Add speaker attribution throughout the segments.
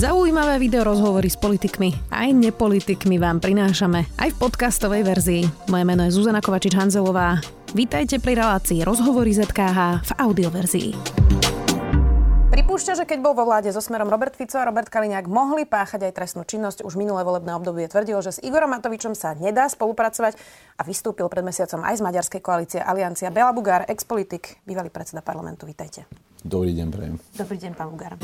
Speaker 1: Zaujímavé video rozhovory s politikmi aj nepolitikmi vám prinášame aj v podcastovej verzii. Moje meno je Zuzana Kovačič-Hanzelová. Vítajte pri relácii Rozhovory ZKH v audioverzii. Pripúšťa, že keď bol vo vláde so smerom Robert Fico a Robert Kaliňák mohli páchať aj trestnú činnosť, už minulé volebné obdobie tvrdil, že s Igorom Matovičom sa nedá spolupracovať a vystúpil pred mesiacom aj z maďarskej koalície Aliancia Bela Bugár, expolitik, bývalý predseda parlamentu. Vítajte.
Speaker 2: Dobrý deň, prejem.
Speaker 1: Dobrý deň, pán Bugár.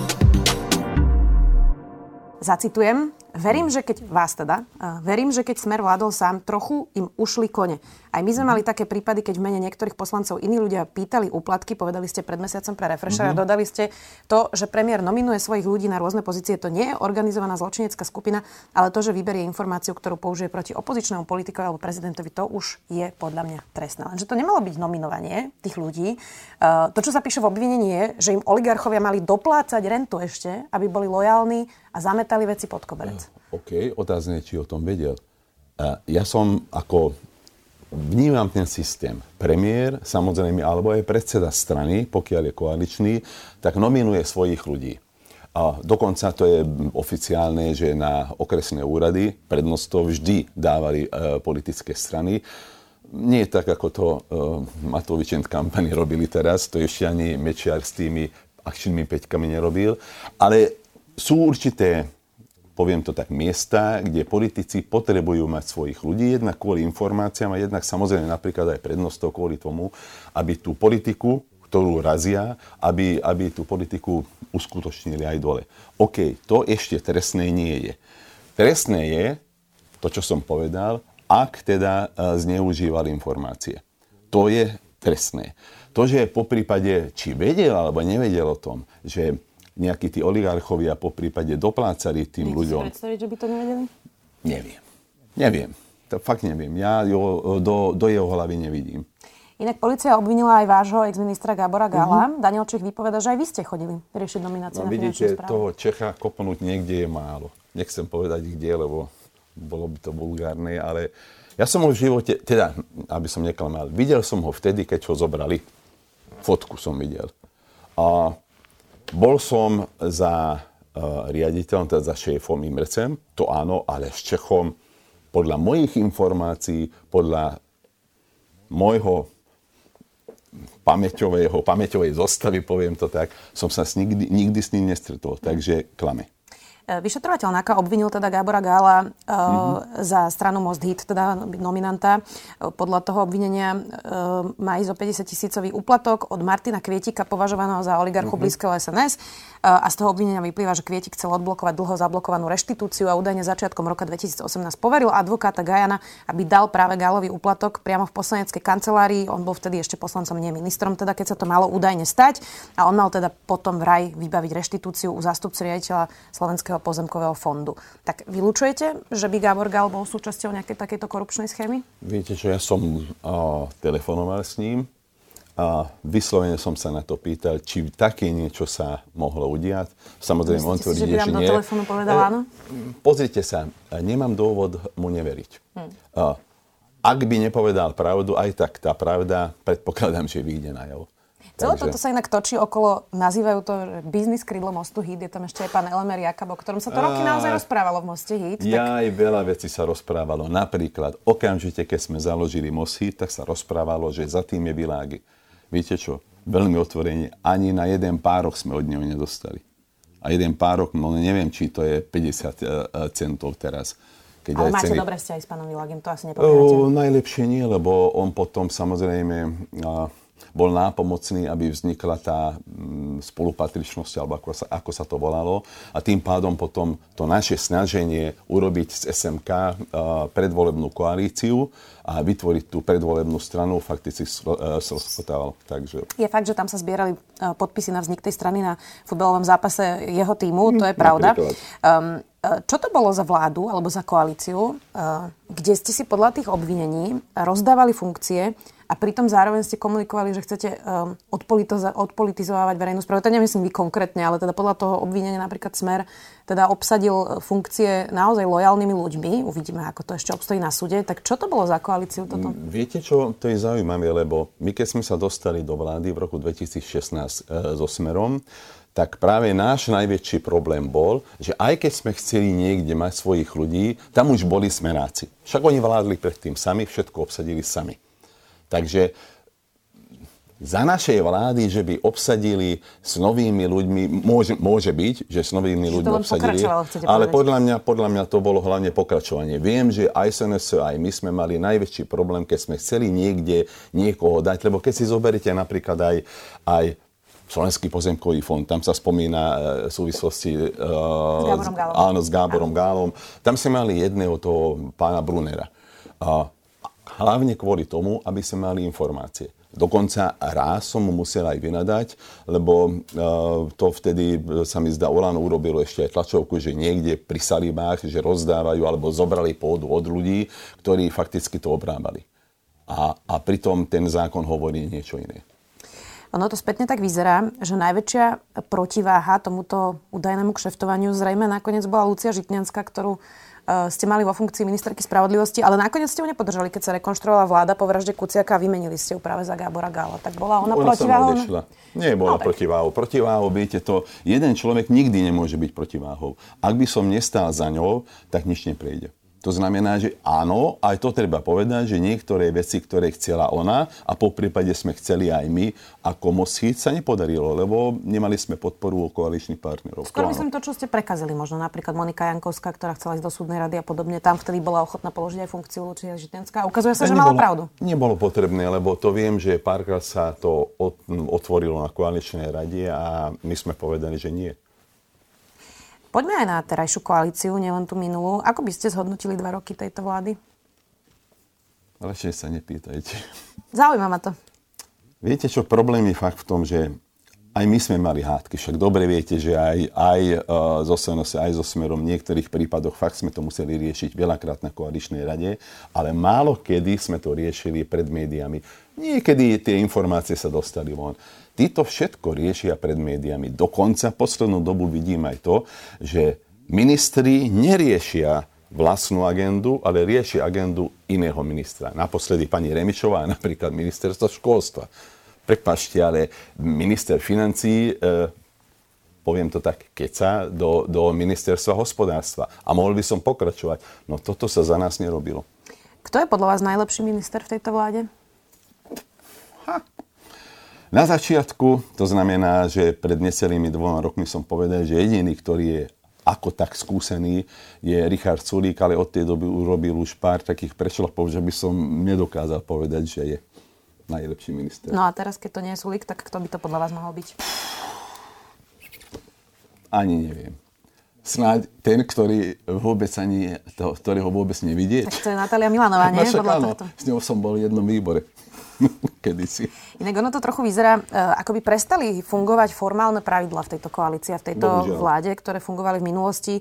Speaker 1: Zacitujem, verím, že keď vás teda, verím, že keď Smer vládol sám, trochu im ušli kone. Aj my sme mali také prípady, keď v mene niektorých poslancov iní ľudia pýtali úplatky, povedali ste pred mesiacom pre Refresher mm-hmm. a dodali ste to, že premiér nominuje svojich ľudí na rôzne pozície. To nie je organizovaná zločinecká skupina, ale to, že vyberie informáciu, ktorú použije proti opozičnému politikovi alebo prezidentovi, to už je podľa mňa trestné. Lenže to nemalo byť nominovanie tých ľudí. To, čo sa píše v obvinení, je, že im oligarchovia mali doplácať rentu ešte, aby boli lojálni a zametali veci pod koberec.
Speaker 2: OK, otázne, či o tom vedel. Ja som ako vnímam ten systém. Premiér, samozrejme, alebo aj predseda strany, pokiaľ je koaličný, tak nominuje svojich ľudí. A dokonca to je oficiálne, že na okresné úrady prednosto vždy dávali e, politické strany. Nie tak, ako to e, Matovičent kampani robili teraz, to ešte ani Mečiar s tými akčnými peťkami nerobil, ale sú určité poviem to tak, miesta, kde politici potrebujú mať svojich ľudí, jednak kvôli informáciám a jednak samozrejme napríklad aj prednostou kvôli tomu, aby tú politiku, ktorú razia, aby, aby tú politiku uskutočnili aj dole. OK, to ešte trestné nie je. Trestné je to, čo som povedal, ak teda e, zneužíval informácie. To je trestné. To, že po prípade, či vedel alebo nevedel o tom, že nejakí tí oligarchovia po prípade doplácali tým
Speaker 1: Viete
Speaker 2: ľuďom.
Speaker 1: si predstaviť, že by to nevedeli?
Speaker 2: Neviem. Neviem. To fakt neviem. Ja jo, do, do jeho hlavy nevidím.
Speaker 1: Inak policia obvinila aj vášho ex-ministra Gábora Gála. Uh-huh. Daniel Čech vypoveda, že aj vy ste chodili riešiť nomináciu
Speaker 2: no,
Speaker 1: na
Speaker 2: vidíte,
Speaker 1: správu.
Speaker 2: toho Čecha kopnúť niekde je málo. Nechcem povedať kde, lebo bolo by to vulgárne, ale ja som ho v živote, teda, aby som neklamal, videl som ho vtedy, keď ho zobrali. Fotku som videl. A bol som za uh, riaditeľom, teda za šéfom Imrecem, to áno, ale s Čechom podľa mojich informácií, podľa môjho pamäťového, pamäťovej zostavy, poviem to tak, som sa nikdy, nikdy s ním nestretol, takže klame.
Speaker 1: E, vyšetrovateľ NAKA obvinil teda Gábora Gála mm-hmm. za stranu Most Hit, teda nominanta. E, podľa toho obvinenia má ísť o 50 tisícový úplatok od Martina Kvietika, považovaného za oligarchu mm-hmm. blízkeho SNS. A z toho obvinenia vyplýva, že Kvietik chcel odblokovať dlho zablokovanú reštitúciu a údajne začiatkom roka 2018 poveril advokáta Gajana, aby dal práve Gálovi úplatok priamo v poslaneckej kancelárii. On bol vtedy ešte poslancom, nie ministrom, teda keď sa to malo údajne stať. A on mal teda potom vraj vybaviť reštitúciu u zástupcu riaditeľa Slovenského Národného pozemkového fondu. Tak vylúčujete, že by Gábor Gál bol súčasťou nejakej takejto korupčnej schémy?
Speaker 2: Viete čo, ja som uh, telefonoval s ním a vyslovene som sa na to pýtal, či také niečo sa mohlo udiať. Samozrejme,
Speaker 1: Myslíte
Speaker 2: on tvrdí,
Speaker 1: že,
Speaker 2: že nie.
Speaker 1: telefónu povedal áno?
Speaker 2: Pozrite sa, nemám dôvod mu neveriť. Hmm. Ak by nepovedal pravdu, aj tak tá pravda, predpokladám, že vyjde na jav.
Speaker 1: Celé Takže... toto sa inak točí okolo, nazývajú to biznis krídlo mostu Hit. Je tam ešte aj pán Elemer Jakab, o ktorom sa to roky naozaj rozprávalo v moste Hit.
Speaker 2: Ja tak... aj veľa vecí sa rozprávalo. Napríklad, okamžite, keď sme založili most Hit, tak sa rozprávalo, že za tým je Világy. Viete čo? Veľmi otvorene. Ani na jeden párok sme od neho nedostali. A jeden párok, no neviem, či to je 50 e, e, centov teraz.
Speaker 1: Keď Ale máte ceny... dobré vzťahy s pánom Világim, to asi nepovedáte.
Speaker 2: najlepšie nie, lebo on potom samozrejme... Uh, bol nápomocný, aby vznikla tá mm, spolupatričnosť, alebo ako sa, ako sa to volalo. A tým pádom potom to naše snaženie urobiť z SMK uh, predvolebnú koalíciu a vytvoriť tú predvolebnú stranu fakticky srozpotával. Uh, Takže...
Speaker 1: Je fakt, že tam sa zbierali uh, podpisy na vznik tej strany na futbalovom zápase jeho týmu, to je pravda. Um, čo to bolo za vládu alebo za koalíciu, kde ste si podľa tých obvinení rozdávali funkcie a pritom zároveň ste komunikovali, že chcete um, odpolitizovať verejnú správu. To nemyslím vy konkrétne, ale teda podľa toho obvinenia napríklad Smer teda obsadil funkcie naozaj lojálnymi ľuďmi. Uvidíme, ako to ešte obstojí na súde. Tak čo to bolo za koalíciu toto?
Speaker 2: Mm, viete čo, to je zaujímavé, lebo my keď sme sa dostali do vlády v roku 2016 e, so Smerom, tak práve náš najväčší problém bol, že aj keď sme chceli niekde mať svojich ľudí, tam už boli smeráci. Však oni vládli predtým sami, všetko obsadili sami. Takže za našej vlády, že by obsadili s novými ľuďmi, môže, môže byť, že s novými ľuďmi obsadili, ale podľa mňa, podľa mňa to bolo hlavne pokračovanie. Viem, že aj SNS, aj my sme mali najväčší problém, keď sme chceli niekde niekoho dať, lebo keď si zoberiete napríklad aj, aj Slovenský pozemkový fond, tam sa spomína e, v súvislosti
Speaker 1: uh, s Gáborom Gálom.
Speaker 2: Áno, s Gáborom Gálom. Tam sme mali jedného toho pána Brunera. Uh, hlavne kvôli tomu, aby sme mali informácie. Dokonca raz som mu musel aj vynadať, lebo uh, to vtedy sa mi zdá, Olano urobilo ešte aj tlačovku, že niekde pri salibách, že rozdávajú alebo zobrali pôdu od ľudí, ktorí fakticky to obrábali. A, a pritom ten zákon hovorí niečo iné.
Speaker 1: Ono to spätne tak vyzerá, že najväčšia protiváha tomuto údajnému kšeftovaniu zrejme nakoniec bola Lucia Žitňanská, ktorú uh, ste mali vo funkcii ministerky spravodlivosti, ale nakoniec ste ju nepodržali, keď sa rekonštruovala vláda po vražde Kuciaka a vymenili ste ju práve za Gábora Gála. Tak bola ona, ona protiváhou?
Speaker 2: Nie bola no, protiváhou. Protiváhou, viete to, jeden človek nikdy nemôže byť protiváhou. Ak by som nestál za ňou, tak nič neprejde. To znamená, že áno, aj to treba povedať, že niektoré veci, ktoré chcela ona a po prípade sme chceli aj my ako Moschid, sa nepodarilo, lebo nemali sme podporu koaličných partnerov.
Speaker 1: Skôr myslím to, čo ste prekazili, možno napríklad Monika Jankovská, ktorá chcela ísť do súdnej rady a podobne, tam vtedy bola ochotná položiť aj funkciu Lucia Žitenská. Ukazuje sa, že nebolo, mala pravdu.
Speaker 2: Nebolo potrebné, lebo to viem, že párkrát sa to otvorilo na koaličnej rade a my sme povedali, že nie.
Speaker 1: Poďme aj na terajšiu koalíciu, nielen tú minulú. Ako by ste zhodnotili dva roky tejto vlády?
Speaker 2: Radšej sa nepýtajte.
Speaker 1: Zaujíma ma to.
Speaker 2: Viete čo, problém je fakt v tom, že aj my sme mali hádky. Však dobre viete, že aj, aj uh, zo Senose, aj so Smerom v niektorých prípadoch fakt sme to museli riešiť veľakrát na koaličnej rade, ale málo kedy sme to riešili pred médiami. Niekedy tie informácie sa dostali von. Títo všetko riešia pred médiami. Dokonca poslednú dobu vidím aj to, že ministri neriešia vlastnú agendu, ale riešia agendu iného ministra. Naposledy pani Remičová, napríklad ministerstvo školstva. Prepašte, ale minister financí, e, poviem to tak, keca do, do ministerstva hospodárstva. A mohol by som pokračovať. No toto sa za nás nerobilo.
Speaker 1: Kto je podľa vás najlepší minister v tejto vláde?
Speaker 2: Ha, na začiatku, to znamená, že pred necelými dvoma rokmi som povedal, že jediný, ktorý je ako tak skúsený, je Richard Sulík, ale od tej doby urobil už pár takých prešlapov, že by som nedokázal povedať, že je najlepší minister.
Speaker 1: No a teraz, keď to nie je Sulík, tak kto by to podľa vás mohol byť?
Speaker 2: Ani neviem. Snáď ten, ktorý vôbec ani, to, ktorého vôbec nevidieť.
Speaker 1: Tak to je Natália Milanová, nie?
Speaker 2: No, áno, s ňou som bol v jednom výbore. kedysi.
Speaker 1: Inak ono to trochu vyzerá, e, ako by prestali fungovať formálne pravidla v tejto koalícii a v tejto Bohužiaľ. vláde, ktoré fungovali v minulosti.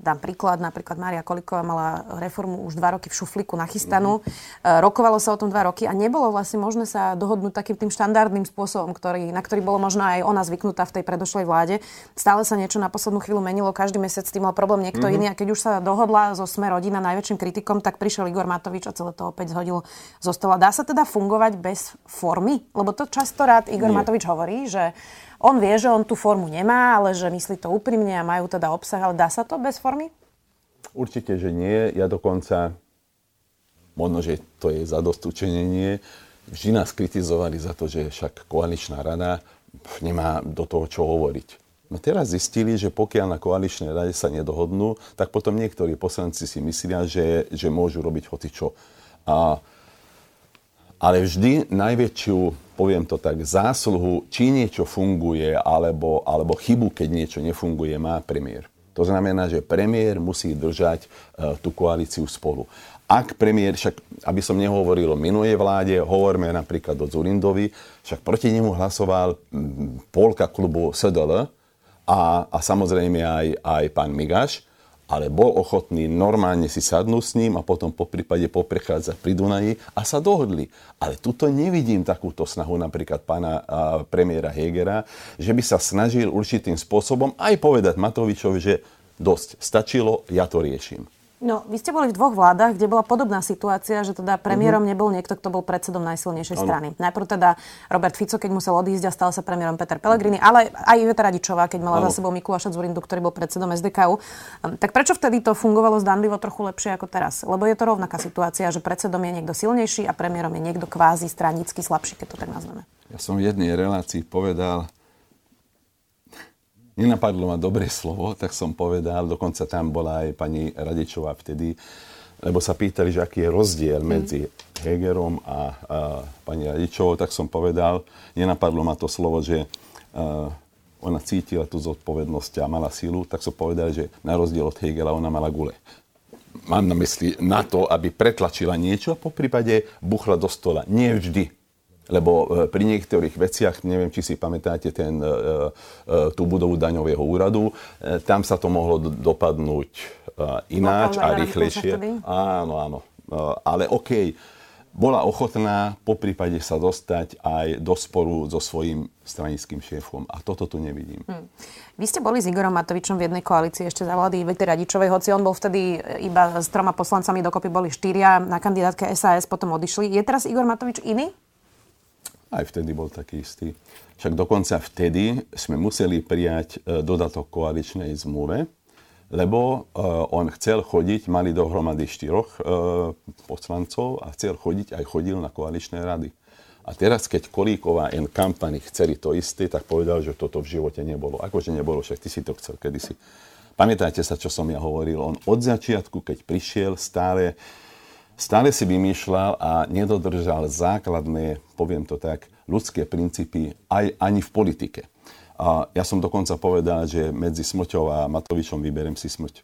Speaker 1: Dám príklad, napríklad Mária Koliková mala reformu už dva roky v šuflíku nachystanú. Mm-hmm. Rokovalo sa o tom dva roky a nebolo vlastne možné sa dohodnúť takým tým štandardným spôsobom, ktorý, na ktorý bolo možno aj ona zvyknutá v tej predošlej vláde. Stále sa niečo na poslednú chvíľu menilo, každý mesiac s tým mal problém niekto mm-hmm. iný a keď už sa dohodla zo Sme rodina najväčším kritikom, tak prišiel Igor Matovič a celé to opäť zhodil zo stola. Dá sa teda fungovať bez formy? Lebo to často rád Igor Nie. Matovič hovorí, že on vie, že on tú formu nemá, ale že myslí to úprimne a majú teda obsah, ale dá sa to bez formy?
Speaker 2: Určite, že nie. Ja dokonca, možno, že to je zadostučenenie, vždy nás kritizovali za to, že však koaličná rada nemá do toho čo hovoriť. No teraz zistili, že pokiaľ na koaličnej rade sa nedohodnú, tak potom niektorí poslanci si myslia, že, že môžu robiť hocičo. A ale vždy najväčšiu, poviem to tak, zásluhu, či niečo funguje, alebo, alebo chybu, keď niečo nefunguje, má premiér. To znamená, že premiér musí držať uh, tú koalíciu spolu. Ak premiér, však aby som nehovoril o minulej vláde, hovoríme napríklad o Zurindovi, však proti nemu hlasoval polka klubu SDL a, a samozrejme aj, aj pán Migaš ale bol ochotný normálne si sadnúť s ním a potom po prípade poprechádzať pri Dunaji a sa dohodli. Ale tuto nevidím takúto snahu napríklad pána premiéra Hegera, že by sa snažil určitým spôsobom aj povedať Matovičovi, že dosť, stačilo, ja to riešim.
Speaker 1: No, vy ste boli v dvoch vládach, kde bola podobná situácia, že teda premiérom mm-hmm. nebol niekto, kto bol predsedom najsilnejšej ano. strany. Najprv teda Robert Fico, keď musel odísť a stal sa premiérom Peter Pellegrini, ale aj Iveta Radičová, keď mala ano. za sebou Mikuláša Zurindu, ktorý bol predsedom SDKU. Hm, tak prečo vtedy to fungovalo zdanlivo trochu lepšie ako teraz? Lebo je to rovnaká situácia, že predsedom je niekto silnejší a premiérom je niekto kvázi stranický slabší, keď to tak nazveme.
Speaker 2: Ja som v jednej relácii povedal, nenapadlo ma dobré slovo, tak som povedal, dokonca tam bola aj pani Radičová vtedy, lebo sa pýtali, že aký je rozdiel medzi Hegerom a, a pani Radičovou, tak som povedal, nenapadlo ma to slovo, že a, ona cítila tú zodpovednosť a mala sílu, tak som povedal, že na rozdiel od Hegela ona mala gule. Mám na mysli na to, aby pretlačila niečo a po prípade buchla do stola. Nie vždy lebo e, pri niektorých veciach, neviem, či si pamätáte ten, e, e, tú budovu daňového úradu, tam sa to mohlo dopadnúť ináč a rýchlejšie. Áno, áno. Ale OK, bola ochotná po prípade sa dostať aj do sporu so svojím stranickým šéfom. A toto tu nevidím. Hmm.
Speaker 1: Vy ste boli s Igorom Matovičom v jednej koalícii ešte za vlády Ivety Radičovej, hoci on bol vtedy iba s troma poslancami, dokopy boli štyria, na kandidátke SAS potom odišli. Je teraz Igor Matovič iný?
Speaker 2: Aj vtedy bol taký istý. Však dokonca vtedy sme museli prijať e, dodatok koaličnej zmluve, lebo e, on chcel chodiť, mali dohromady štyroch e, poslancov a chcel chodiť, aj chodil na koaličné rady. A teraz, keď Kolíková en kampani chceli to isté, tak povedal, že toto v živote nebolo. Akože nebolo, však ty si to chcel kedysi. Pamätáte sa, čo som ja hovoril? On od začiatku, keď prišiel, stále stále si vymýšľal a nedodržal základné, poviem to tak, ľudské princípy aj ani v politike. A ja som dokonca povedal, že medzi smrťou a Matovičom vyberiem si smrť.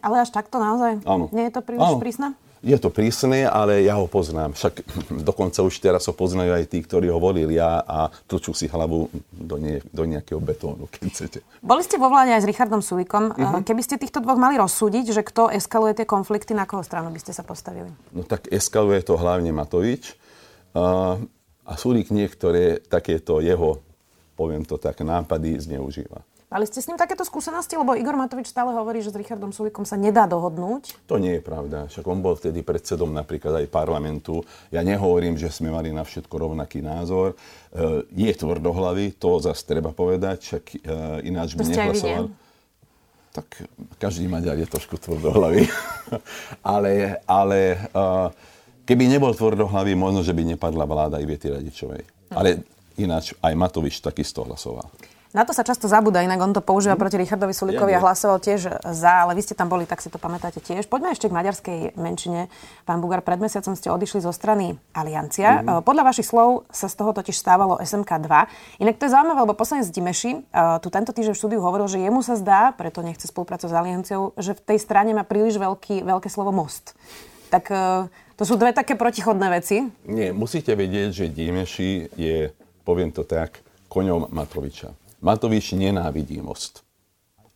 Speaker 1: Ale až takto naozaj?
Speaker 2: Áno.
Speaker 1: Nie je to príliš Áno. prísne?
Speaker 2: Je to prísne, ale ja ho poznám. Však dokonca už teraz ho poznajú aj tí, ktorí ho volili ja a točú si hlavu do, nie, do nejakého betónu, keď chcete.
Speaker 1: Boli ste vo vláde aj s Richardom Sulikom. Uh-huh. Keby ste týchto dvoch mali rozsúdiť, že kto eskaluje tie konflikty, na koho stranu by ste sa postavili?
Speaker 2: No tak eskaluje to hlavne Matovič. Uh, a Sulik niektoré takéto jeho, poviem to tak, nápady zneužíva.
Speaker 1: Mali ste s ním takéto skúsenosti? Lebo Igor Matovič stále hovorí, že s Richardom Sulikom sa nedá dohodnúť.
Speaker 2: To nie je pravda. Však on bol vtedy predsedom napríklad aj parlamentu. Ja nehovorím, že sme mali na všetko rovnaký názor. E, je tvrdohlavý, to zase treba povedať, však e, ináč by nehlasoval. Tak každý Maďar je trošku tvrdohlavý. ale ale e, keby nebol tvrdohlavý, možno, že by nepadla vláda Ivety Radičovej. Ale ináč aj Matovič takisto hlasoval.
Speaker 1: Na to sa často zabúda, inak on to používa mm. proti Richardovi Sulikovi ja, a hlasoval tiež za, ale vy ste tam boli, tak si to pamätáte tiež. Poďme ešte k maďarskej menšine. Pán Bugar, pred mesiacom ste odišli zo strany Aliancia. Mm. Podľa vašich slov sa z toho totiž stávalo SMK 2. Inak to je zaujímavé, lebo poslanec Dimeši uh, tu tento týždeň v štúdiu hovoril, že jemu sa zdá, preto nechce spolupracovať s Alianciou, že v tej strane má príliš veľký, veľké slovo most. Tak uh, to sú dve také protichodné veci.
Speaker 2: Nie, musíte vedieť, že Dimeši je, poviem to tak, koňom Matoviča. Matovič nenávidí most.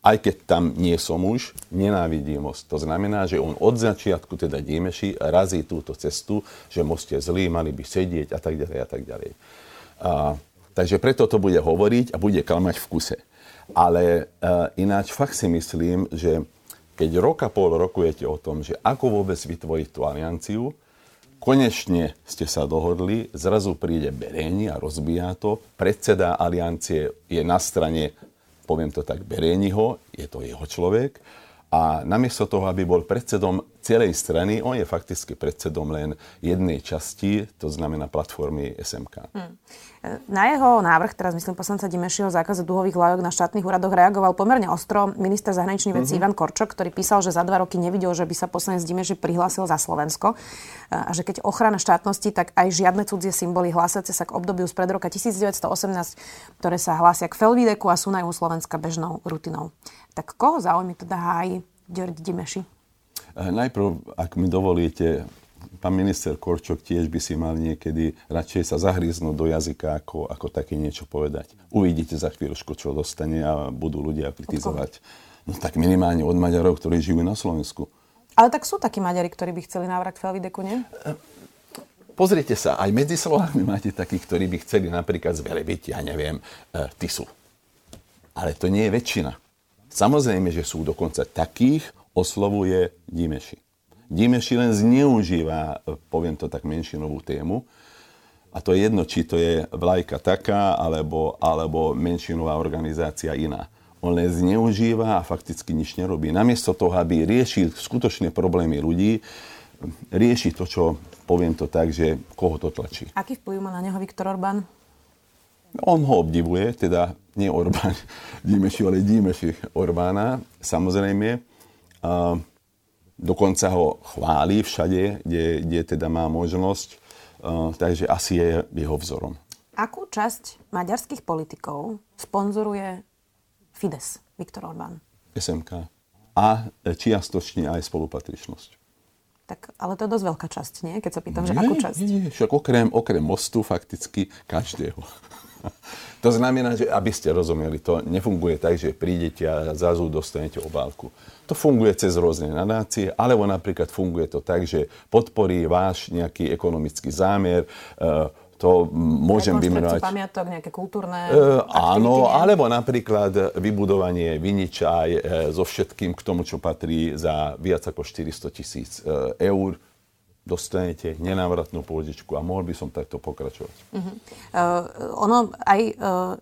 Speaker 2: Aj keď tam nie som už, nenávidí most. To znamená, že on od začiatku, teda Dímeši, razí túto cestu, že most je zlý, mali by sedieť a tak ďalej a tak ďalej. A, takže preto to bude hovoriť a bude klamať v kuse. Ale a, ináč fakt si myslím, že keď roka pol rokujete o tom, že ako vôbec vytvoriť tú alianciu, Konečne ste sa dohodli, zrazu príde Beréni a rozbíja to. Predseda aliancie je na strane, poviem to tak, Beréniho, je to jeho človek. A namiesto toho, aby bol predsedom celej strany, on je fakticky predsedom len jednej časti, to znamená platformy SMK. Hmm.
Speaker 1: Na jeho návrh, teraz myslím poslanca Dimešiho, zákazu duhových lajok na štátnych úradoch reagoval pomerne ostro minister zahraničných vecí mm-hmm. Ivan Korčok, ktorý písal, že za dva roky nevidel, že by sa poslanec Dimeši prihlásil za Slovensko a že keď ochrana štátnosti, tak aj žiadne cudzie symboly hlásace sa k obdobiu spred roka 1918, ktoré sa hlásia k Felvideku a sú na Slovenska bežnou rutinou. Tak koho záujmy teda hájí Ďorď Dimeši?
Speaker 2: Eh, najprv, ak mi dovolíte, pán minister Korčok tiež by si mal niekedy radšej sa zahríznúť do jazyka, ako, ako také niečo povedať. Uvidíte za chvíľučku, čo dostane a budú ľudia kritizovať. No tak minimálne od Maďarov, ktorí žijú na Slovensku.
Speaker 1: Ale tak sú takí Maďari, ktorí by chceli návrat Felvideku, nie?
Speaker 2: Pozrite sa, aj medzi Slovami máte takých, ktorí by chceli napríklad zvelebiť, ja neviem, e, Tisu. Ale to nie je väčšina. Samozrejme, že sú dokonca takých oslovuje Dimeši. Dimeši len zneužíva, poviem to tak, menšinovú tému. A to je jedno, či to je vlajka taká, alebo, alebo menšinová organizácia iná. On len zneužíva a fakticky nič nerobí. Namiesto toho, aby riešil skutočné problémy ľudí, rieši to, čo poviem to tak, že koho to tlačí.
Speaker 1: Aký vplyv má na neho Viktor Orbán?
Speaker 2: On ho obdivuje, teda nie Orbán Dímeši, ale Dímeši Orbána, samozrejme. A dokonca ho chváli všade, kde, kde teda má možnosť, a, takže asi je jeho vzorom.
Speaker 1: Akú časť maďarských politikov sponzoruje Fides, Viktor Orbán?
Speaker 2: SMK. A čiastočne aj spolupatričnosť.
Speaker 1: Tak, ale to je dosť veľká časť, nie? Keď sa pýtam, nie, že akú časť?
Speaker 2: Nie, nie, však okrem, okrem mostu fakticky každého. To znamená, že aby ste rozumeli, to nefunguje tak, že prídete a zrazu dostanete obálku. To funguje cez rôzne nadácie, alebo napríklad funguje to tak, že podporí váš nejaký ekonomický zámer, e, to môžem vymenovať.
Speaker 1: pamiatok, nejaké kultúrne
Speaker 2: e, Áno, alebo napríklad vybudovanie viniča e, so všetkým k tomu, čo patrí za viac ako 400 tisíc e, eur dostanete nenávratnú pôžičku a mohol by som takto pokračovať. Uh-huh.
Speaker 1: Uh, ono aj uh,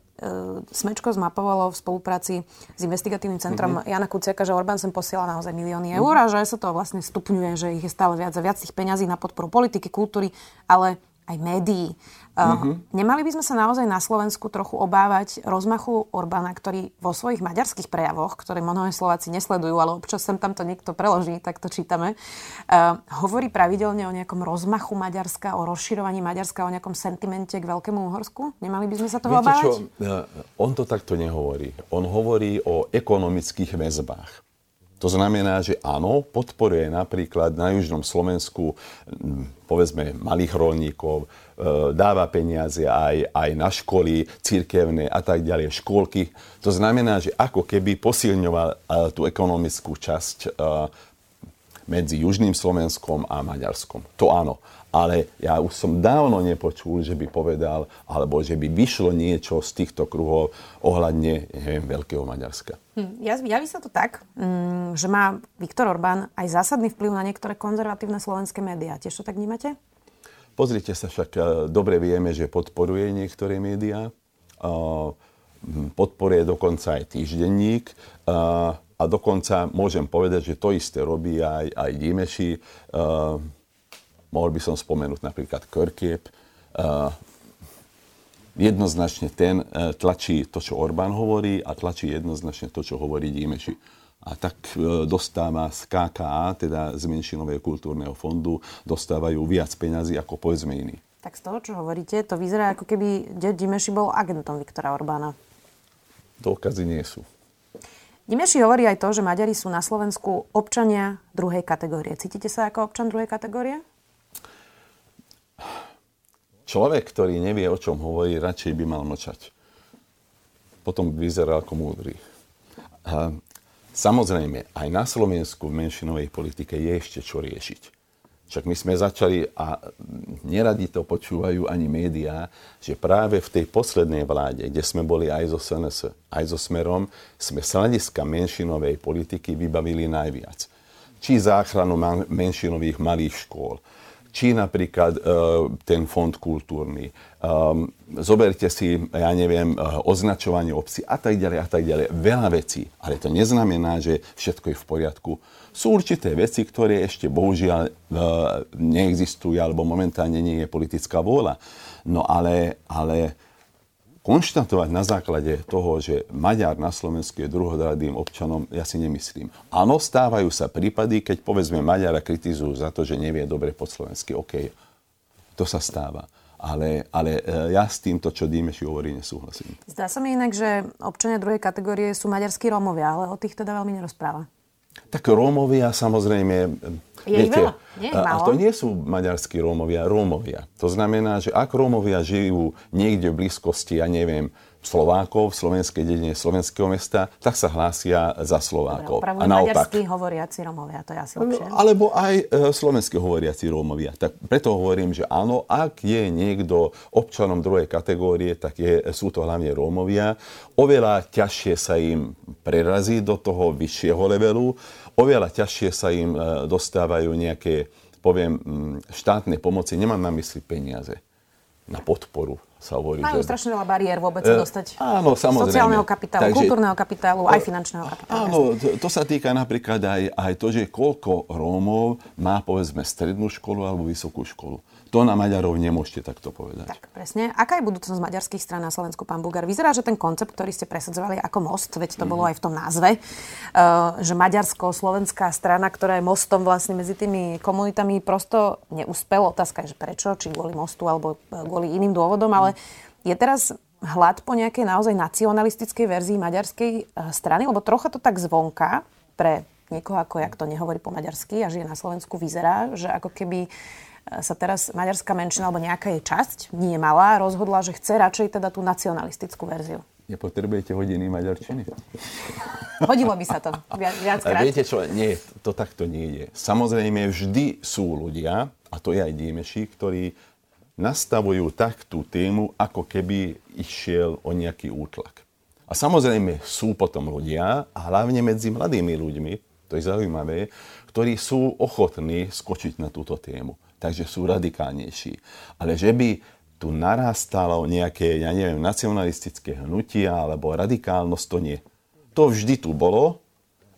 Speaker 1: Smečko zmapovalo v spolupráci s investigatívnym centrom uh-huh. Jana Kuciaka, že Orbán sem posiela naozaj milióny eur uh-huh. a že sa to vlastne stupňuje, že ich je stále viac a viac tých peňazí na podporu politiky, kultúry, ale aj médií. Uh-huh. Nemali by sme sa naozaj na Slovensku trochu obávať rozmachu Orbána, ktorý vo svojich maďarských prejavoch, ktoré mnohé Slováci nesledujú, ale občas sem tam to niekto preloží, tak to čítame, uh, hovorí pravidelne o nejakom rozmachu Maďarska, o rozširovaní Maďarska, o nejakom sentimente k Veľkému Uhorsku? Nemali by sme sa toho Viete obávať? Čo?
Speaker 2: On to takto nehovorí. On hovorí o ekonomických väzbách. To znamená, že áno, podporuje napríklad na Južnom Slovensku povedzme malých rolníkov, e, dáva peniaze aj, aj na školy, církevné a tak ďalej, škôlky. To znamená, že ako keby posilňoval e, tú ekonomickú časť e, medzi Južným Slovenskom a Maďarskom. To áno ale ja už som dávno nepočul, že by povedal, alebo že by vyšlo niečo z týchto kruhov ohľadne neviem, Veľkého Maďarska.
Speaker 1: Hm, javí sa to tak, mm, že má Viktor Orbán aj zásadný vplyv na niektoré konzervatívne slovenské médiá. Tiež to tak vnímate?
Speaker 2: Pozrite sa, však e, dobre vieme, že podporuje niektoré médiá. Podporuje dokonca aj týždenník. A dokonca môžem povedať, že to isté robí aj, aj Dimeši Mohol by som spomenúť napríklad Körkiep. Jednoznačne ten e, tlačí to, čo Orbán hovorí a tlačí jednoznačne to, čo hovorí Dímeši. A tak dostáva z KKA, teda z menšinového kultúrneho fondu, dostávajú viac peňazí ako povedzme iní.
Speaker 1: Tak z toho, čo hovoríte, to vyzerá ako keby Dimeši bol agentom Viktora Orbána.
Speaker 2: Dôkazy nie sú.
Speaker 1: Dimeši hovorí aj to, že Maďari sú na Slovensku občania druhej kategórie. Cítite sa ako občan druhej kategórie?
Speaker 2: Človek, ktorý nevie, o čom hovorí, radšej by mal mlčať. Potom vyzerá ako múdry. Samozrejme, aj na Slovensku v menšinovej politike je ešte čo riešiť. Však my sme začali, a neradi to počúvajú ani médiá, že práve v tej poslednej vláde, kde sme boli aj zo SNS, aj so Smerom, sme z hľadiska menšinovej politiky vybavili najviac. Či záchranu menšinových malých škôl, či napríklad uh, ten fond kultúrny. Um, zoberte si, ja neviem, uh, označovanie obci a tak ďalej a tak ďalej. Veľa vecí, ale to neznamená, že všetko je v poriadku. Sú určité veci, ktoré ešte bohužiaľ uh, neexistujú alebo momentálne nie je politická vôľa. No ale, ale konštatovať na základe toho, že Maďar na Slovensku je druhodradým občanom, ja si nemyslím. Áno, stávajú sa prípady, keď povedzme Maďara kritizujú za to, že nevie dobre po slovensky. OK, to sa stáva. Ale, ale e, ja s týmto, čo Dímeši hovorí, nesúhlasím.
Speaker 1: Zdá sa mi inak, že občania druhej kategórie sú maďarskí Rómovia, ale o tých teda veľmi nerozpráva.
Speaker 2: Tak Rómovia samozrejme
Speaker 1: je viete, veľa. Nie,
Speaker 2: a, a to nie sú maďarskí Rómovia, Rómovia. To znamená, že ak Rómovia žijú niekde v blízkosti, ja neviem, Slovákov v slovenskej dedine slovenského mesta, tak sa hlásia za Slovákov.
Speaker 1: Dobre, a naopak. hovoriaci Rómovia, to je asi lepšie.
Speaker 2: Alebo aj e, slovenskí hovoriaci Rómovia. Tak preto hovorím, že áno, ak je niekto občanom druhej kategórie, tak je, sú to hlavne Rómovia. Oveľa ťažšie sa im prerazí do toho vyššieho levelu, oveľa ťažšie sa im e, dostávajú nejaké, poviem, štátne pomoci. Nemám na mysli peniaze na podporu sa hovorí.
Speaker 1: Majú že... strašne veľa bariér vôbec sa e, dostať
Speaker 2: áno, samozrejme.
Speaker 1: sociálneho kapitálu, Takže, kultúrneho kapitálu, aj finančného kapitálu.
Speaker 2: Áno, to, to sa týka napríklad aj, aj to, že koľko Rómov má povedzme strednú školu alebo vysokú školu. To na Maďarov nemôžete takto povedať.
Speaker 1: Tak, presne. Aká je budúcnosť maďarských strán na Slovensku, pán Bugar? Vyzerá, že ten koncept, ktorý ste presadzovali ako most, veď to mm-hmm. bolo aj v tom názve, uh, že Maďarsko-slovenská strana, ktorá je mostom vlastne medzi tými komunitami, prosto neúspel. Otázka je, že prečo, či kvôli mostu alebo e, kvôli iným dôvodom, ale je teraz hlad po nejakej naozaj nacionalistickej verzii maďarskej e, strany, lebo trocha to tak zvonka pre niekoho, ako jak to nehovorí po maďarsky a žije na Slovensku, vyzerá, že ako keby sa teraz maďarská menšina alebo nejaká jej časť, nie malá, rozhodla, že chce radšej teda tú nacionalistickú verziu.
Speaker 2: Nepotrebujete hodiny maďarčiny?
Speaker 1: Hodilo by sa to viac, viackrát.
Speaker 2: Viete čo, nie, to takto nie je. Samozrejme, vždy sú ľudia, a to je aj Dímeši, ktorí nastavujú tak tú tému, ako keby išiel o nejaký útlak. A samozrejme sú potom ľudia, a hlavne medzi mladými ľuďmi, to je zaujímavé, ktorí sú ochotní skočiť na túto tému takže sú radikálnejší. Ale že by tu narastalo nejaké, ja neviem, nacionalistické hnutia alebo radikálnosť, to nie. To vždy tu bolo.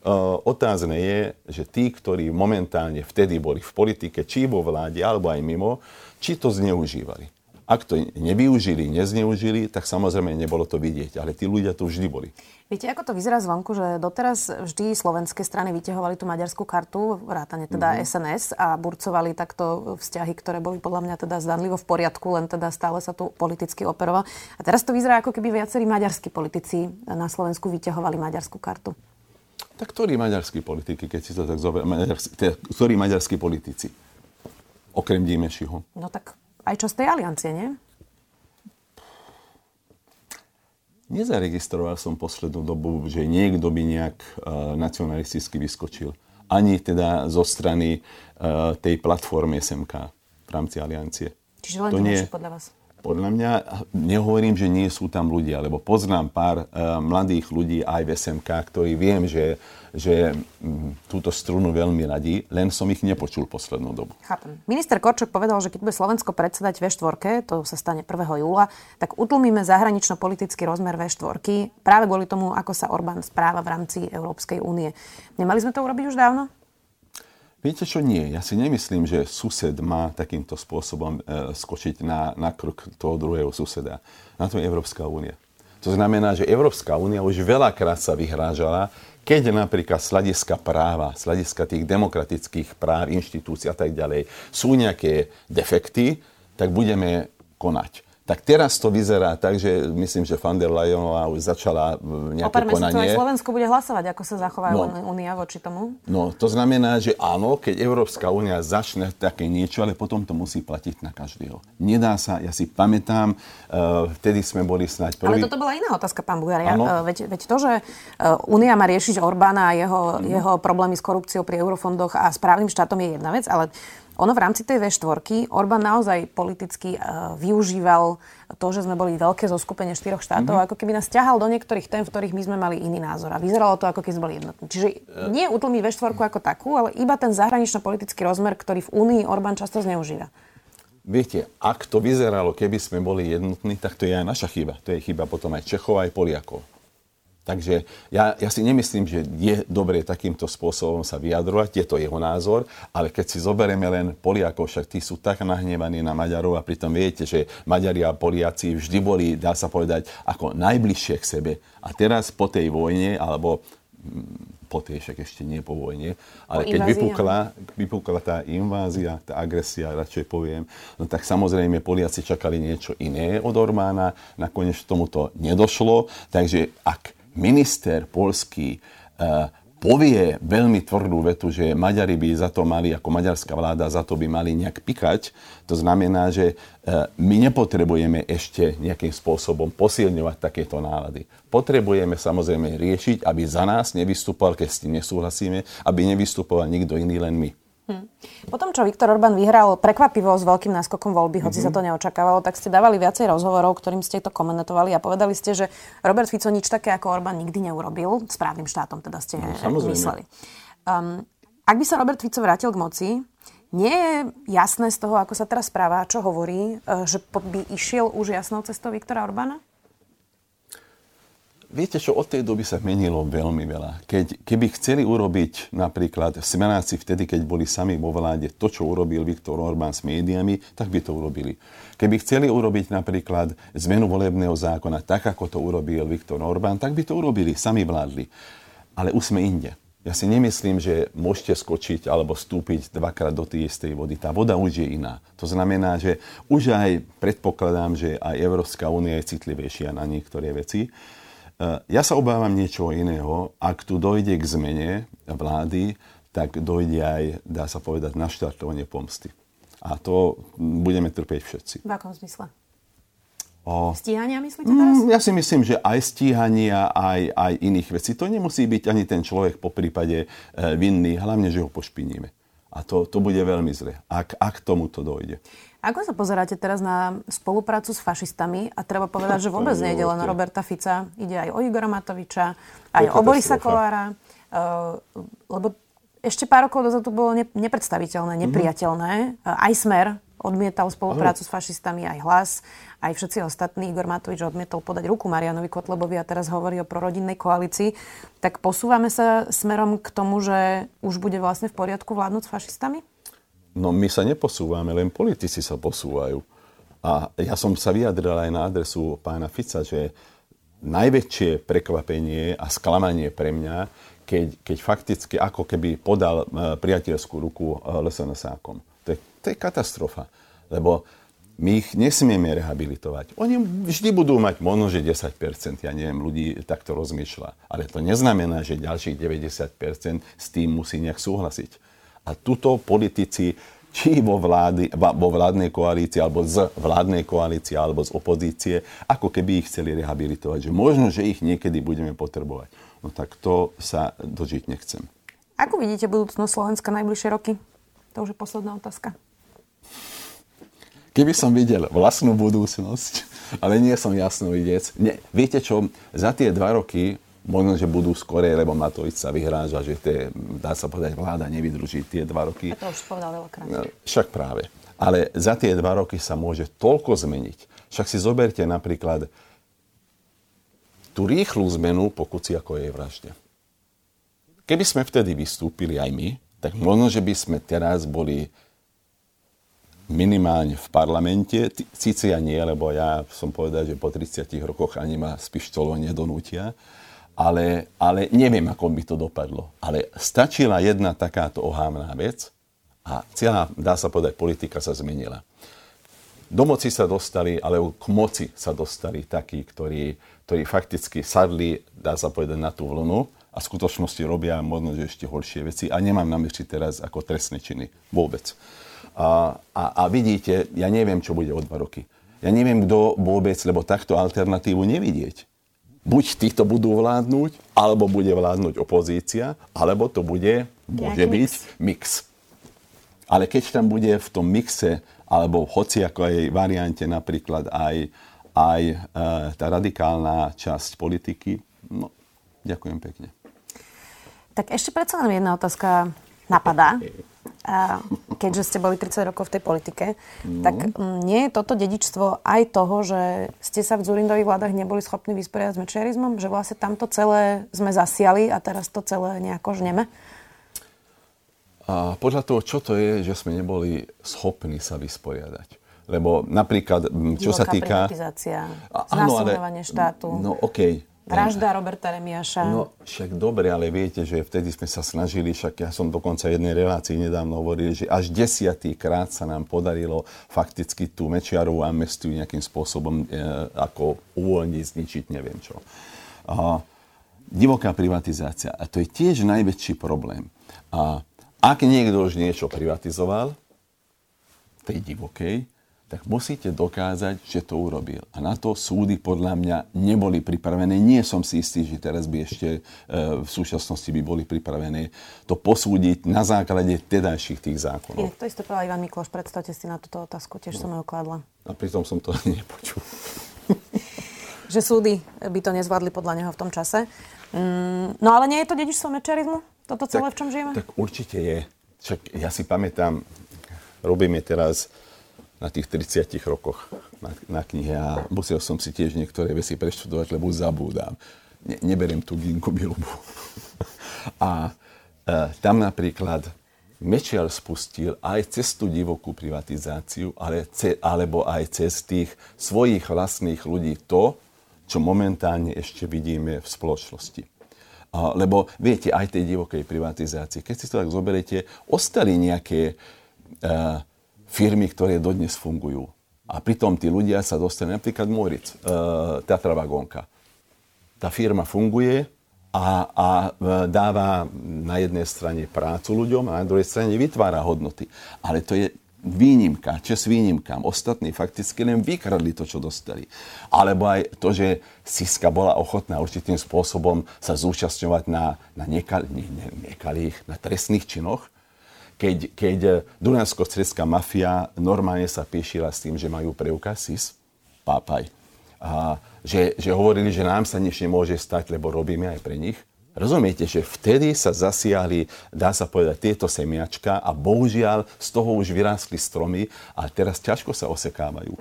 Speaker 2: Uh, otázne je, že tí, ktorí momentálne vtedy boli v politike, či vo vláde, alebo aj mimo, či to zneužívali. Ak to nevyužili, nezneužili, tak samozrejme nebolo to vidieť. Ale tí ľudia tu vždy boli.
Speaker 1: Viete, ako to vyzerá zvonku, že doteraz vždy slovenské strany vyťahovali tú maďarskú kartu, vrátane teda mm-hmm. SNS a burcovali takto vzťahy, ktoré boli podľa mňa teda zdanlivo v poriadku, len teda stále sa tu politicky operoval. A teraz to vyzerá, ako keby viacerí maďarskí politici na Slovensku vyťahovali maďarskú kartu.
Speaker 2: Tak ktorí maďarskí politiky, keď si to tak zober, maďarskí, teda, ktorí maďarskí politici? Okrem Dímešiho.
Speaker 1: No tak aj čo z tej aliancie, nie?
Speaker 2: Nezaregistroval som poslednú dobu, že niekto by nejak uh, nacionalisticky vyskočil. Ani teda zo strany uh, tej platformy SMK v rámci aliancie.
Speaker 1: Čiže len to nie, podľa vás?
Speaker 2: Podľa mňa, nehovorím, že nie sú tam ľudia, lebo poznám pár uh, mladých ľudí aj v SMK, ktorí viem, že, že m, túto strunu veľmi radí, len som ich nepočul poslednú dobu.
Speaker 1: Chápem. Minister Korčok povedal, že keď bude Slovensko predsedať V4, to sa stane 1. júla, tak utlmíme zahranično-politický rozmer V4 práve kvôli tomu, ako sa Orbán správa v rámci Európskej únie. Nemali sme to urobiť už dávno?
Speaker 2: Viete čo, nie. Ja si nemyslím, že sused má takýmto spôsobom e, skočiť na, na krk toho druhého suseda. Na to je Európska únia. To znamená, že Európska únia už veľakrát sa vyhrážala, keď napríklad z hľadiska práva, z hľadiska tých demokratických práv, inštitúcií a tak ďalej sú nejaké defekty, tak budeme konať. Tak teraz to vyzerá tak, že myslím, že van der Leyenová už začala nejaké o pár konanie.
Speaker 1: aj Slovensko bude hlasovať, ako sa zachová no, Únia voči tomu.
Speaker 2: No, to znamená, že áno, keď Európska únia začne také niečo, ale potom to musí platiť na každého. Nedá sa, ja si pamätám, uh, vtedy sme boli snáď
Speaker 1: prvý... Ale toto bola iná otázka, pán Bugar. Ja, uh, veď, veď to, že Únia má riešiť Orbána a jeho, mm. jeho problémy s korupciou pri eurofondoch a správnym štátom je jedna vec, ale ono v rámci tej V4 Orbán naozaj politicky uh, využíval to, že sme boli veľké zoskupenie štyroch štátov, mm-hmm. ako keby nás ťahal do niektorých tém, v ktorých my sme mali iný názor. A vyzeralo to, ako keby sme boli jednotní. Čiže nie utlmi V4 ako takú, ale iba ten zahranično-politický rozmer, ktorý v Únii Orbán často zneužíva.
Speaker 2: Viete, ak to vyzeralo, keby sme boli jednotní, tak to je aj naša chyba. To je chyba potom aj Čechov, aj Poliakov. Takže ja, ja si nemyslím, že je dobre takýmto spôsobom sa vyjadrovať, je to jeho názor, ale keď si zoberieme len Poliakov, však tí sú tak nahnevaní na Maďarov a pritom viete, že Maďari a Poliaci vždy boli, dá sa povedať, ako najbližšie k sebe. A teraz po tej vojne, alebo mm, po tej, však ešte nie po vojne, ale keď vypukla, vypukla tá invázia, tá agresia, radšej poviem, no tak samozrejme Poliaci čakali niečo iné od Orbána, nakoniec tomuto nedošlo, takže ak minister polský uh, povie veľmi tvrdú vetu, že Maďari by za to mali, ako maďarská vláda, za to by mali nejak pikať, to znamená, že e, my nepotrebujeme ešte nejakým spôsobom posilňovať takéto nálady. Potrebujeme samozrejme riešiť, aby za nás nevystupoval, keď s tým nesúhlasíme, aby nevystupoval nikto iný, len my. Hmm.
Speaker 1: Potom, čo Viktor Orbán vyhral prekvapivo s veľkým náskokom voľby, hoci mm-hmm. sa to neočakávalo, tak ste dávali viacej rozhovorov, ktorým ste to komentovali a povedali ste, že Robert Fico nič také ako Orbán nikdy neurobil. Správnym štátom teda ste no, mysleli. Um, ak by sa Robert Fico vrátil k moci, nie je jasné z toho, ako sa teraz správa, čo hovorí, e, že by išiel už jasnou cestou Viktora Orbána?
Speaker 2: Viete čo, od tej doby sa menilo veľmi veľa. Keď, keby chceli urobiť napríklad smenáci vtedy, keď boli sami vo vláde, to, čo urobil Viktor Orbán s médiami, tak by to urobili. Keby chceli urobiť napríklad zmenu volebného zákona tak, ako to urobil Viktor Orbán, tak by to urobili, sami vládli. Ale už sme inde. Ja si nemyslím, že môžete skočiť alebo stúpiť dvakrát do tej istej vody. Tá voda už je iná. To znamená, že už aj predpokladám, že aj Európska únia je citlivejšia na niektoré veci. Eh, ja sa obávam niečo iného. Ak tu dojde k zmene vlády, tak dojde aj, dá sa povedať, naštartovanie pomsty. A to budeme trpieť všetci.
Speaker 1: V akom zmysle? O... Stíhania myslíte teraz? Mm,
Speaker 2: ja si myslím, že aj stíhania, aj, aj iných vecí. To nemusí byť ani ten človek po prípade e, vinný, hlavne, že ho pošpiníme. A to, to bude veľmi zle, ak, ak tomu to dojde.
Speaker 1: Ako sa pozeráte teraz na spoluprácu s fašistami? A treba povedať, že vôbec nejde len Roberta Fica, ide aj o Igora Matoviča, aj o Borisa Kolára. Uh, lebo ešte pár rokov dozadu bolo nepredstaviteľné, mhm. nepriateľné. Mm-hmm. Aj Smer odmietal spoluprácu Aha. s fašistami, aj Hlas, aj všetci ostatní. Igor Matovič odmietol podať ruku Marianovi Kotlebovi a teraz hovorí o prorodinnej koalícii. Tak posúvame sa smerom k tomu, že už bude vlastne v poriadku vládnuť s fašistami?
Speaker 2: No my sa neposúvame, len politici sa posúvajú. A ja som sa vyjadril aj na adresu pána Fica, že najväčšie prekvapenie a sklamanie pre mňa, keď, keď fakticky ako keby podal uh, priateľskú ruku uh, LSNS-ákom. To je, to je katastrofa. Lebo my ich nesmieme rehabilitovať. Oni vždy budú mať možno, že 10%, ja neviem, ľudí takto rozmýšľa. Ale to neznamená, že ďalších 90% s tým musí nejak súhlasiť. A tuto politici, či vo, vlády, vo vládnej koalícii, alebo z vládnej koalície, alebo z opozície, ako keby ich chceli rehabilitovať. Že možno, že ich niekedy budeme potrebovať. No tak to sa dožiť nechcem.
Speaker 1: Ako vidíte budúcnosť Slovenska najbližšie roky? To už je posledná otázka.
Speaker 2: Keby som videl vlastnú budúcnosť, ale nie som jasnovidec. Nie, viete čo, za tie dva roky Možno, že budú skorej, lebo Matovič sa vyhráža, že tie, dá sa povedať, vláda nevydrží tie dva roky.
Speaker 1: A to už povedal veľakrát. No,
Speaker 2: však práve. Ale za tie dva roky sa môže toľko zmeniť. Však si zoberte napríklad tú rýchlu zmenu pokuci ako jej vražde. Keby sme vtedy vystúpili aj my, tak možno, že by sme teraz boli minimálne v parlamente. Síce ja nie, lebo ja som povedal, že po 30 rokoch ani ma z pištolov nedonútia ale, ale neviem, ako by to dopadlo. Ale stačila jedna takáto ohámná vec a celá, dá sa povedať, politika sa zmenila. Do moci sa dostali, ale k moci sa dostali takí, ktorí, ktorí fakticky sadli, dá sa povedať, na tú vlnu a v skutočnosti robia možno, že ešte horšie veci. A nemám na mysli teraz ako trestné činy. Vôbec. A, a, a vidíte, ja neviem, čo bude o dva roky. Ja neviem, kto vôbec, lebo takto alternatívu nevidieť buď títo budú vládnuť, alebo bude vládnuť opozícia, alebo to bude, môže byť, mix. Ale keď tam bude v tom mixe, alebo v hociakoj variante napríklad aj, aj e, tá radikálna časť politiky, no, ďakujem pekne.
Speaker 1: Tak ešte predsa len jedna otázka napadá. A keďže ste boli 30 rokov v tej politike, no. tak nie je toto dedičstvo aj toho, že ste sa v Zurindových vládach neboli schopní vysporiadať s mečiarizmom? Že vlastne tamto celé sme zasiali a teraz to celé nejako žneme?
Speaker 2: A podľa toho, čo to je, že sme neboli schopní sa vysporiadať. Lebo napríklad, čo Divoká sa týka...
Speaker 1: privatizácia, znásilňovanie štátu.
Speaker 2: No okej, okay,
Speaker 1: Vražda Roberta Remiaša.
Speaker 2: No však dobre, ale viete, že vtedy sme sa snažili, však ja som dokonca v jednej relácii nedávno hovoril, že až desiatý krát sa nám podarilo fakticky tú Mečiarovú amnestiu nejakým spôsobom e, ako uvoľniť, zničiť, neviem čo. A divoká privatizácia. A to je tiež najväčší problém. A ak niekto už niečo privatizoval, tej divokej, tak musíte dokázať, že to urobil. A na to súdy podľa mňa neboli pripravené. Nie som si istý, že teraz by ešte e, v súčasnosti by boli pripravené to posúdiť na základe tedajších tých zákonov.
Speaker 1: Inak to isté povedal Ivan Mikloš. Predstavte si na túto otázku, tiež no. som ju kladla.
Speaker 2: A pritom som to ani nepočul.
Speaker 1: že súdy by to nezvládli podľa neho v tom čase. Mm, no ale nie je to dedičstvo mečarizmu? Toto celé, tak, v čom žijeme?
Speaker 2: Tak určite je. Však ja si pamätám, robíme teraz na tých 30 rokoch na, na knihe a musel som si tiež niektoré veci preštudovať, lebo zabúdam. Ne, neberiem tú ginku bilobu. a e, tam napríklad Mečiar spustil aj cez tú divokú privatizáciu, ale ce, alebo aj cez tých svojich vlastných ľudí to, čo momentálne ešte vidíme v spoločnosti. A, lebo viete, aj tej divokej privatizácii, keď si to tak zoberiete, ostali nejaké uh, firmy, ktoré dodnes fungujú. A pritom tí ľudia sa dostali, napríklad Moritz, uh, Tatra Vagonka. Tá firma funguje a, a e, dáva na jednej strane prácu ľuďom a na druhej strane vytvára hodnoty. Ale to je výnimka, čes výnimkám. Ostatní fakticky len vykradli to, čo dostali. Alebo aj to, že Siska bola ochotná určitým spôsobom sa zúčastňovať na, na nekal, ne, ne, nekalých, na trestných činoch, keď, keď Dunajsko-Stredská mafia normálne sa píšila s tým, že majú preukaz SIS, pápaj. A že, že hovorili, že nám sa nič nemôže stať, lebo robíme aj pre nich. Rozumiete, že vtedy sa zasiahli, dá sa povedať, tieto semiačka a bohužiaľ z toho už vyrástli stromy a teraz ťažko sa osekávajú.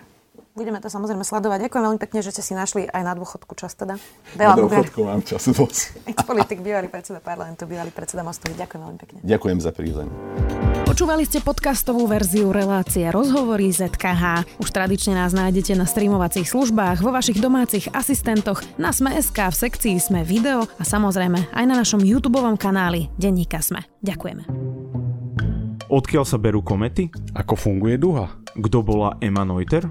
Speaker 1: Budeme to samozrejme sledovať. Ďakujem veľmi pekne, že ste si našli aj na dôchodku čas teda.
Speaker 2: Veľa na dôchodku mám čas dosť.
Speaker 1: Ex-politik, bývalý predseda parlamentu, bývalý predseda Mostovi. Ďakujem veľmi pekne.
Speaker 2: Ďakujem za prizvanie.
Speaker 3: Počúvali ste podcastovú verziu relácie Rozhovory ZKH. Už tradične nás nájdete na streamovacích službách, vo vašich domácich asistentoch, na Sme.sk, v sekcii Sme video a samozrejme aj na našom YouTube kanáli Denníka Sme. Ďakujeme.
Speaker 4: Odkiaľ sa berú komety?
Speaker 5: Ako funguje duha?
Speaker 4: Kto bola Emma Neuter?